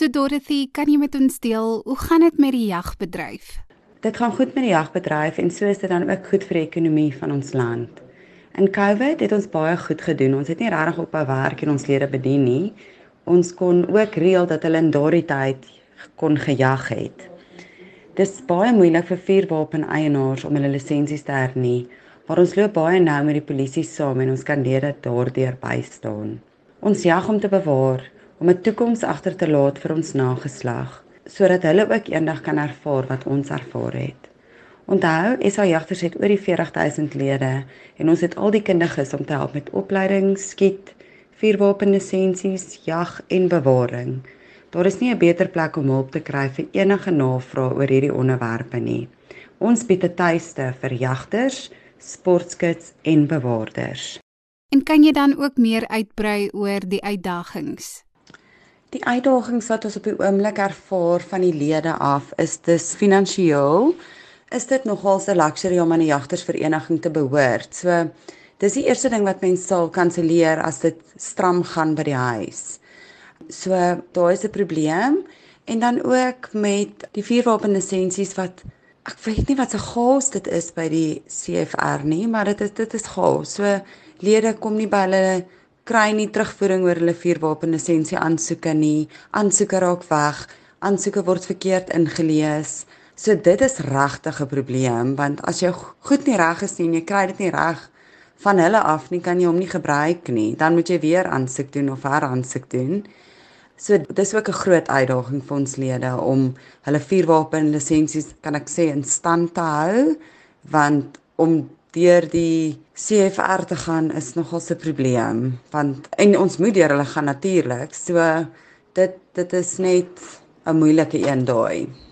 So Dorothy, kan jy met ons deel hoe gaan dit met die jagbedryf? Dit gaan goed met die jagbedryf en so is dit dan ook goed vir die ekonomie van ons land. In COVID het ons baie goed gedoen. Ons het nie regtig op by werk en ons lede bedien nie. Ons kon ook reël dat hulle in daardie tyd kon gejag het. Dis baie moeilik vir vuurwapen eienaars om hulle lisensies te hernie, maar ons loop baie nou met die polisie saam en ons kan lede daardeur bystaan. Ons jag om te bewaar, om 'n toekoms agter te laat vir ons nageslag, sodat hulle ook eendag kan ervaar wat ons ervaar het. Onthou, SA Jagters het oor die 40000 lede en ons het al die kundiges om te help met opleiding, skiet, vuurwapenlisensies, jag en bewaring. Daar is nie 'n beter plek om hulp te kry vir enige navrae oor hierdie onderwerpe nie. Ons bied 'n tuiste vir jagters, sportskits en bewaarders. En kan jy dan ook meer uitbrei oor die uitdagings? Die uitdagings wat ons op die oomblik ervaar van die lede af is dis finansiëel. Is dit nogal 'n luxury om aan 'n jagtersvereniging te behoort? So Dis die eerste ding wat mens sal kanselleer as dit stram gaan by die huis. So daar is 'n probleem en dan ook met die vuurwapen lisensies wat ek weet nie wat se chaos dit is by die CFR nie, maar dit is dit is chaos. So lede kom nie by hulle kry nie terugvoering oor hulle vuurwapen lisensie aansoeke nie. Aansoeke raak weg. Aansoeke word verkeerd ingelees. So dit is regtig 'n probleem want as jy goed nie reg is nie en jy kry dit nie reg van hulle af nie kan jy hom nie gebruik nie. Dan moet jy weer aansoek doen of heraansoek doen. So dis ook 'n groot uitdaging vir ons lede om hulle vuurwapen lisensies kan ek sê in stand te hou want om deur die CFR te gaan is nogal 'n probleem want en ons moet deur hulle gaan natuurlik. So dit dit is net 'n moeilike een daai.